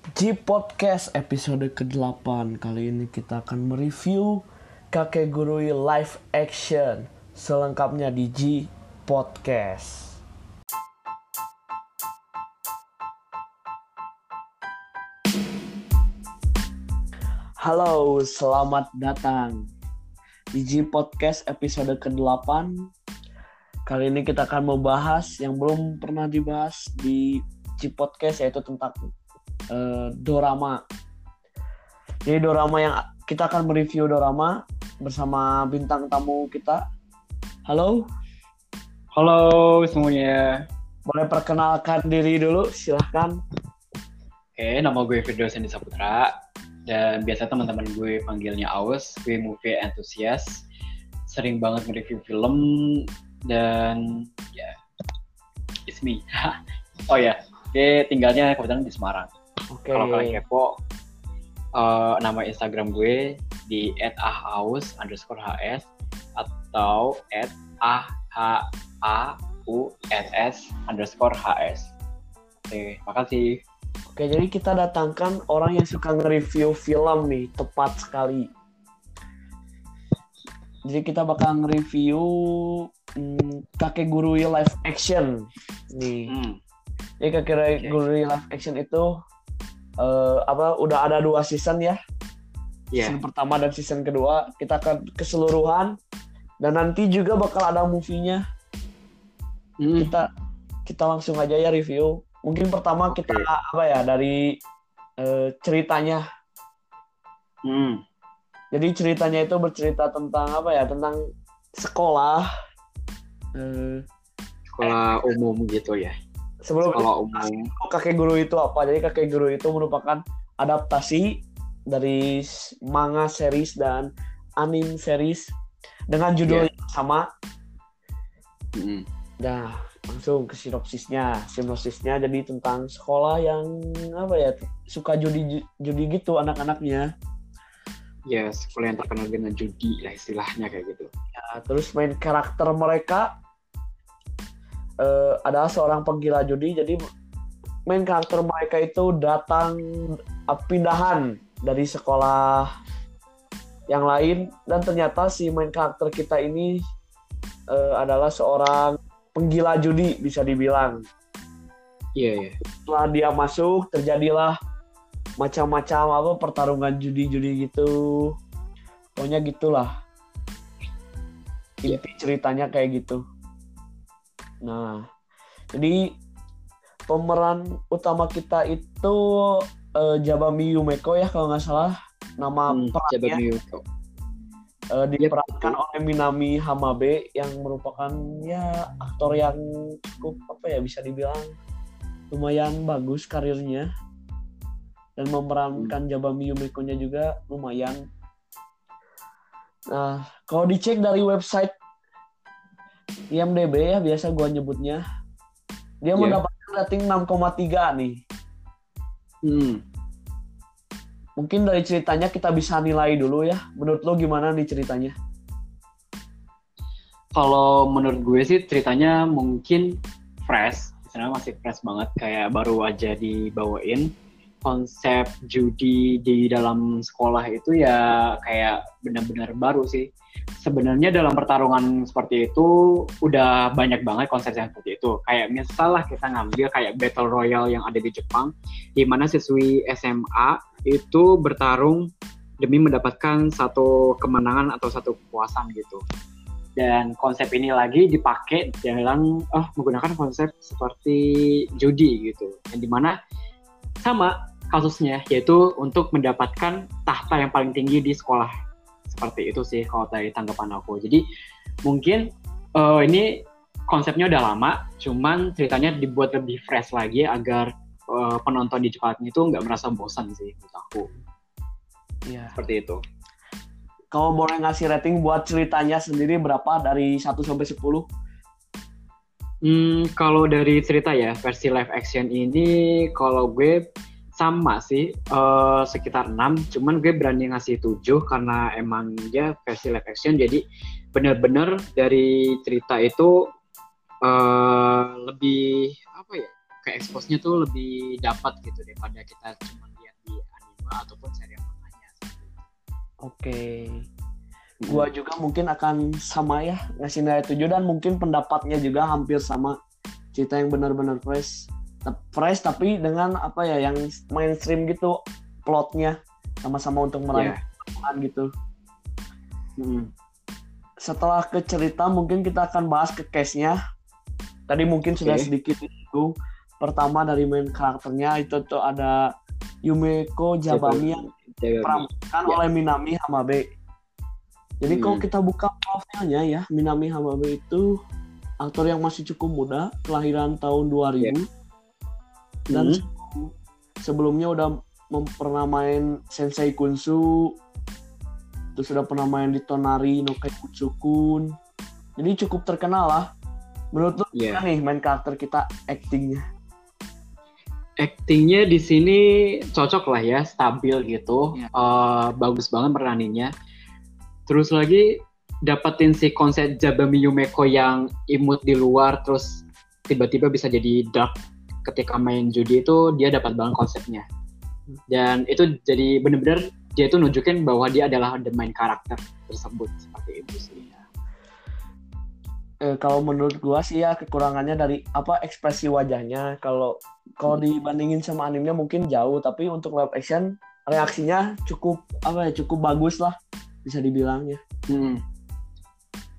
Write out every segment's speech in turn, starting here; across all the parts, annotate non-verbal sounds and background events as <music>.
G Podcast episode ke-8 Kali ini kita akan mereview Kakek Gurui live action Selengkapnya di G Podcast Halo, selamat datang di G Podcast episode ke-8 Kali ini kita akan membahas yang belum pernah dibahas di G Podcast yaitu tentang uh, dorama. Jadi dorama yang kita akan mereview dorama bersama bintang tamu kita. Halo. Halo semuanya. Boleh perkenalkan diri dulu, silahkan. Oke, nama gue Firdaus Andi Saputra dan biasa teman-teman gue panggilnya Aus. Gue movie enthusiast. Sering banget nge-review film dan ya yeah, it's me. <laughs> oh ya, yeah. tinggalnya kebetulan di Semarang. Oke. Kalau kalian kepo, uh, nama Instagram gue di @ahaus underscore hs atau @ahauss underscore hs. Oke, makasih. Oke, jadi kita datangkan orang yang suka nge-review film nih, tepat sekali. Jadi kita bakal nge-review hmm, Kakek Gurui live action nih. Hmm. Jadi Kakek okay. Live action itu uh, apa udah ada dua season ya. Yeah. Season pertama dan season kedua kita akan keseluruhan dan nanti juga bakal ada movie-nya. Hmm. Kita kita langsung aja ya review. Mungkin pertama okay. kita apa ya dari uh, ceritanya. Hmm. Jadi ceritanya itu bercerita tentang apa ya? Tentang sekolah. Uh, sekolah umum gitu ya sebelum kalau umum. kakek guru itu apa? Jadi kakek guru itu merupakan adaptasi dari manga series dan anime series dengan judul yeah. yang sama. Mm. nah langsung ke sinopsisnya. Sinopsisnya jadi tentang sekolah yang apa ya suka judi judi gitu anak-anaknya. Ya yes, sekolah yang terkenal dengan judi lah istilahnya kayak gitu. Ya terus main karakter mereka uh, adalah seorang penggila judi jadi main karakter mereka itu datang uh, pindahan dari sekolah yang lain dan ternyata si main karakter kita ini uh, adalah seorang penggila judi bisa dibilang. Iya, yeah, yeah. Setelah dia masuk terjadilah macam-macam apa pertarungan judi-judi gitu. Pokoknya gitulah. Inti yeah. ceritanya kayak gitu. Nah, jadi pemeran utama kita itu uh, Jabami Yumeko ya kalau nggak salah nama hmm, perannya. Jabami Yumeko. Uh, diperankan yep, oleh Minami Hamabe yang merupakan ya aktor yang cukup apa ya bisa dibilang lumayan bagus karirnya dan memerankan hmm. Jabami Yumeko-nya juga lumayan. Nah, kalau dicek dari website IMDB ya biasa gue nyebutnya. Dia yeah. mendapatkan rating 6,3 nih. Hmm. mungkin dari ceritanya kita bisa nilai dulu ya. Menurut lo gimana nih ceritanya? Kalau menurut gue sih ceritanya mungkin fresh. Sebenarnya masih fresh banget. Kayak baru aja dibawain konsep judi di dalam sekolah itu ya kayak benar-benar baru sih sebenarnya dalam pertarungan seperti itu udah banyak banget konsep yang seperti itu. Kayak misalnya kita ngambil kayak battle royale yang ada di Jepang, di mana siswi SMA itu bertarung demi mendapatkan satu kemenangan atau satu kepuasan gitu. Dan konsep ini lagi dipakai dalam oh menggunakan konsep seperti judi gitu. Yang di mana sama kasusnya yaitu untuk mendapatkan tahta yang paling tinggi di sekolah. Seperti itu sih kalau dari tanggapan aku. Jadi mungkin uh, ini konsepnya udah lama cuman ceritanya dibuat lebih fresh lagi agar uh, penonton di Jepang itu nggak merasa bosan sih menurut aku. Iya. Seperti itu. Kalau boleh ngasih rating buat ceritanya sendiri berapa? Dari 1 sampai 10 Hmm, kalau dari cerita ya versi live action ini kalau gue sama sih uh, sekitar 6 cuman gue berani ngasih 7 karena emang dia versi live action jadi bener-bener dari cerita itu uh, lebih apa ya ke expose-nya tuh lebih dapat gitu daripada kita cuma lihat di anime ataupun serial manganya. Oke. Gua juga mungkin akan sama ya ngasih nilai 7 dan mungkin pendapatnya juga hampir sama cerita yang benar-benar fresh. Fresh tapi dengan apa ya yang mainstream gitu plotnya sama-sama untuk meraih Iya. kemenangan gitu. Hmm. Setelah ke cerita mungkin kita akan bahas ke case-nya. Tadi mungkin sudah Oke. sedikit disinggung. Pertama dari main karakternya itu tuh ada Yumeko Jabami yang diperankan Ya. oleh Minami Hamabe. Jadi Hmm. kalau kita buka profilnya ya, Minami Hamabe itu aktor yang masih cukup muda, kelahiran tahun 2000. Dan Hmm. sebelum- sebelumnya udah pernah main Sensei Kunsu, terus udah pernah main di Tonari no Kaikutsukun. Jadi cukup terkenal lah. Menurut lu gimana nih main karakter kita actingnya? Actingnya di sini cocok lah ya, stabil gitu, Iya. Eh, bagus banget peraninnya. Terus lagi dapetin si konsep Jabami Yumeko yang imut di luar, terus tiba-tiba bisa jadi dark ketika main judi itu dia dapat banget konsepnya. Dan itu jadi bener-bener dia itu nunjukin bahwa dia adalah the main karakter tersebut seperti itu sih. Eh, kalau menurut gua sih ya kekurangannya dari apa ekspresi wajahnya. Kalau kalau dibandingin sama animenya mungkin jauh, tapi untuk live action reaksinya cukup apa ya cukup bagus lah bisa dibilangnya. Hmm.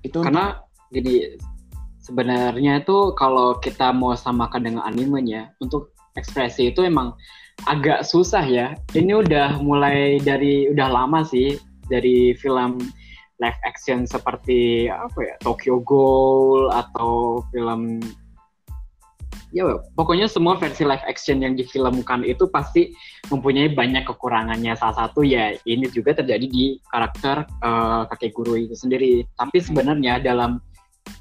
Itu Karena gini sebenarnya itu kalau kita mau samakan dengan animenya untuk ekspresi itu emang agak susah ya. Ini udah mulai dari udah lama sih dari film live action seperti apa ya Tokyo Ghoul atau film ya pokoknya semua versi live action yang difilmkan itu pasti mempunyai banyak kekurangannya salah satu ya ini juga terjadi di karakter eh, kakek guru itu sendiri tapi sebenarnya dalam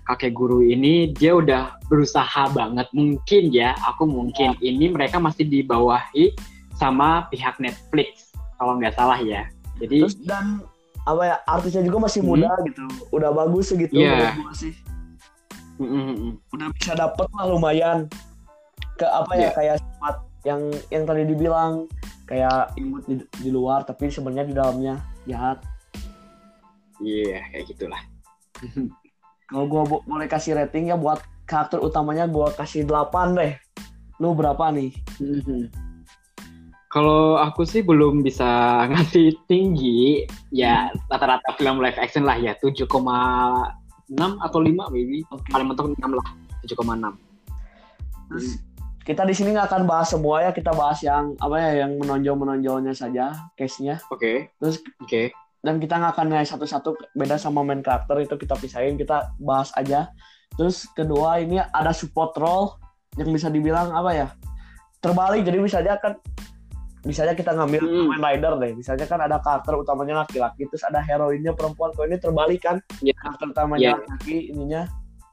kakek guru ini dia udah berusaha banget mungkin ya aku mungkin ini mereka masih dibawahi sama pihak Netflix kalau nggak salah ya jadi terus dan apa ya artisnya juga masih Hmm. muda gitu. Udah bagus segitu Iya. menurut gua sih. mm, mm, mm. Udah bisa dapet lah lumayan ke apa ya Iya. kayak sifat yang yang tadi dibilang kayak imut di, di luar tapi sebenarnya di dalamnya jahat. iya kayak gitulah <laughs> Kalau bo- boleh kasih rating ya buat karakter utamanya gua kasih 8 deh. Lu berapa nih? Mhm. Kalau aku sih belum bisa <laughs> ngasih tinggi, ya rata-rata film live action lah ya 7,6 atau 5 maybe. Oke. Paling mentok 6 lah, 7,6. Terus kita di sini nggak akan bahas semua ya, kita bahas yang apa ya yang menonjol-menonjolnya saja, case-nya. Oke, Terus oke. Dan kita nggak akan nilai satu-satu beda sama main karakter itu kita pisahin, kita bahas aja. Terus kedua ini ada support role yang bisa dibilang apa ya? Terbalik jadi bisa aja kan bisa aja kita ngambil Hmm. Kamen Rider deh. Misalnya kan ada karakter utamanya laki-laki, terus ada heroinnya perempuan. Kalau ini terbalik kan? Iya. Karakter utamanya Iya. laki, ininya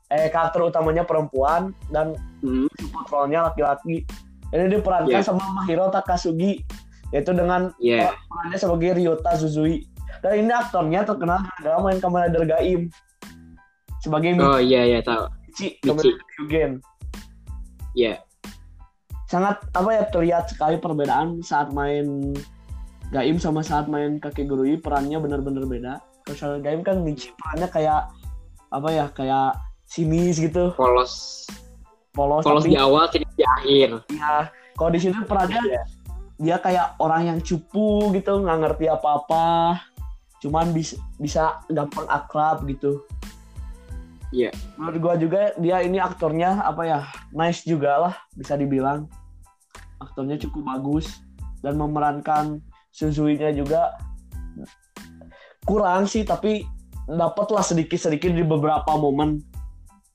eh karakter utamanya perempuan dan Hmm, support role-nya laki-laki. Ini diperankan Iya. sama Mahiro Takasugi yaitu dengan Iya. perannya sebagai Ryota Suzui. Dan ini aktornya terkenal dalam main Kamen Rider Gaim sebagai Oh iya iya tahu. Michi Michi. Kyugen. Iya. Sangat apa ya terlihat sekali perbedaan saat main Gaim sama saat main Kakek Gurui perannya benar-benar beda. Kalau Gaim kan Michi perannya kayak apa ya kayak sinis gitu, Polos polos, polos tapi di awal, sini di akhir. ya kalau di sini perannya dia kayak orang yang cupu gitu nggak ngerti apa-apa cuman bisa bisa gampang akrab gitu Iya. menurut gua juga dia ini aktornya apa ya nice juga lah bisa dibilang aktornya cukup bagus dan memerankan Suzui-nya juga kurang sih tapi dapatlah sedikit-sedikit di beberapa momen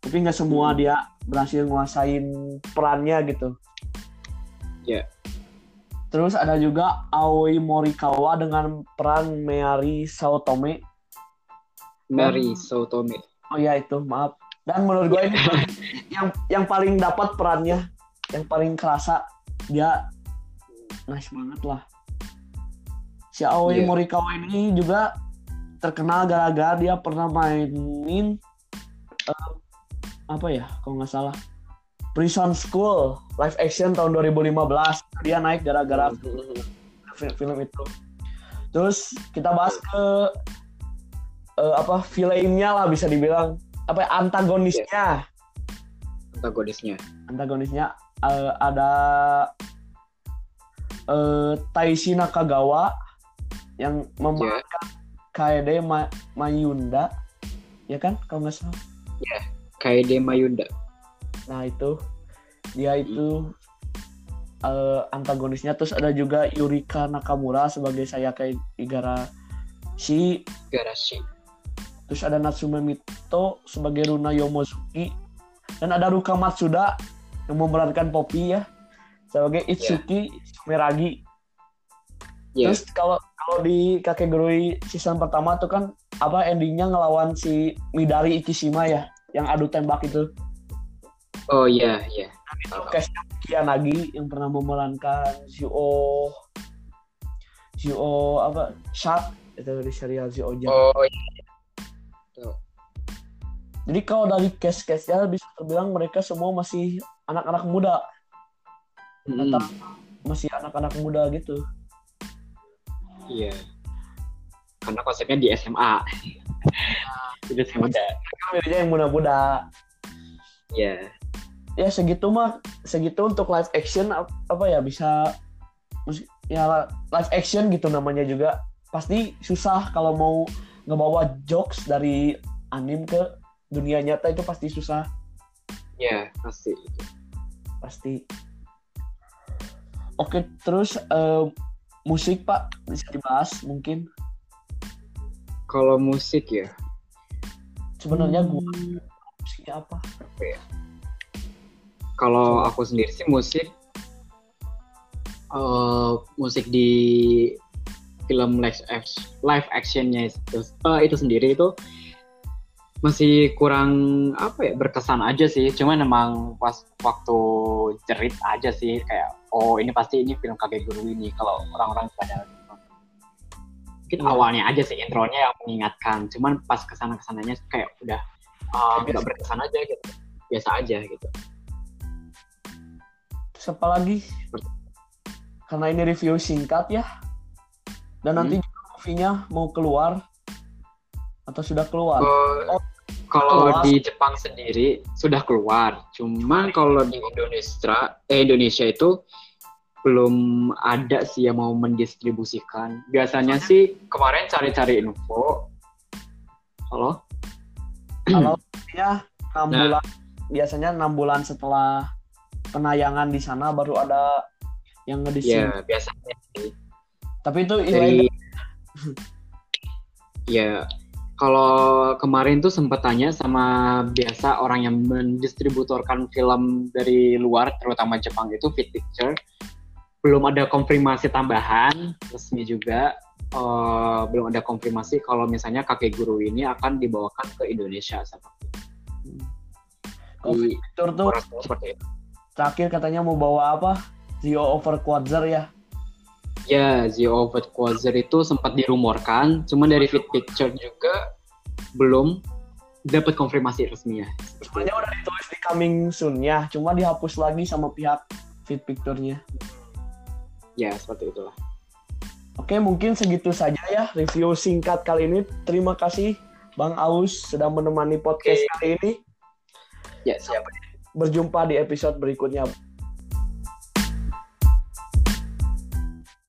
tapi nggak semua dia berhasil nguasain perannya gitu Iya. Terus ada juga Aoi Morikawa dengan peran Meari Saotome. Mary Sotome. Oh ya itu, maaf. Dan menurut gue ini <laughs> yang yang paling dapat perannya, yang paling kerasa dia nice banget lah. Si Aoi Iya. Morikawa ini juga terkenal gara-gara dia pernah mainin eh, apa ya, kalau nggak salah Prison School live action tahun 2015 dia naik gara-gara fi- film itu. Terus kita bahas ke eh, apa villainnya lah bisa dibilang. Apa ya, antagonisnya. Antagonisnya. antagonisnya eh, ada eh, Taishi Nakagawa yang memerankan Kaede Ma- Mayunda. Ya kan kalau nggak salah. Kaede Mayunda. Nah itu. Dia itu eh, antagonisnya. Terus ada juga Yurika Nakamura sebagai Sayaka Igarashi. Garashi. terus ada Natsume Mito sebagai Runa Yomozuki. Dan ada Ruka Matsuda yang memerankan Poppy ya. Sebagai Itsuki Sumeragi. Ya. terus kalau kalau di kategori season pertama tuh kan apa endingnya ngelawan si Midari Ikishima ya. Yang adu tembak itu Oh iya, iya. itu case-nya Kianagi yang pernah memerankan Zuo Zuo apa Shark itu di serial Zuo Oh iya. Jadi kalau dari case-case-nya bisa terbilang mereka semua masih anak-anak muda, Mm, Atau- masih anak-anak muda gitu. Iya. Karena konsepnya di SMA. Jadi <laughs> SMA muda. Mereka yang muda-muda. Iya. Ya segitu mah, segitu untuk live action ap- apa ya bisa ya live action gitu namanya juga pasti susah kalau mau ngebawa jokes dari anim ke dunia nyata itu pasti susah Iya, pasti. pasti. Oke terus eh, musik pak bisa dibahas mungkin Kalau musik ya. sebenarnya Hmm. gua musiknya apa? Kalau aku sendiri sih musik eh musik di film live action, live actionnya itu, eh, itu sendiri itu masih kurang apa ya berkesan aja sih. Cuman emang pas waktu cerit aja sih kayak oh ini pasti ini film kakek guru ini kalau orang-orang pada mungkin Iya. awalnya aja sih intronya yang mengingatkan. Cuman pas ke sana ke sananya kayak udah ah, nggak berkesan aja gitu, biasa aja gitu. Terus apa lagi? Karena ini review singkat ya. Dan nanti Hmm. juga movie-nya mau keluar atau sudah keluar? Oh, Oh, kalau keluar. di Jepang sendiri sudah keluar, cuman kalau di Indonesia, eh Indonesia itu belum ada sih yang mau mendistribusikan. Biasanya sih kemarin cari-cari info. Halo? Kalau ya 6 Nah. bulan biasanya enam bulan setelah penayangan di sana baru ada yang ngedisin. Ya biasanya sih. Tapi itu. Dari <laughs> ya kalau kemarin tuh sempat tanya sama biasa orang yang mendistributorkan film dari luar terutama Jepang itu Fit Picture belum ada konfirmasi tambahan resmi juga Eh, belum ada konfirmasi kalau misalnya kakek guru ini akan dibawakan ke Indonesia seperti Kalau di tuh orang seperti itu. Terakhir katanya mau bawa apa? Zio over Quasar ya. Ya, Zio of Quasar itu sempat dirumorkan, cuman dari Fit Picture juga belum dapat konfirmasi resminya. Sebenarnya udah ditulis di coming soon ya, cuma dihapus lagi sama pihak Fit Picture-nya. Ya, seperti itulah. Oke, mungkin segitu saja ya review singkat kali ini. Terima kasih Bang Aus sudah menemani podcast Oke. kali ini. Ya, siap. Berjumpa di episode berikutnya.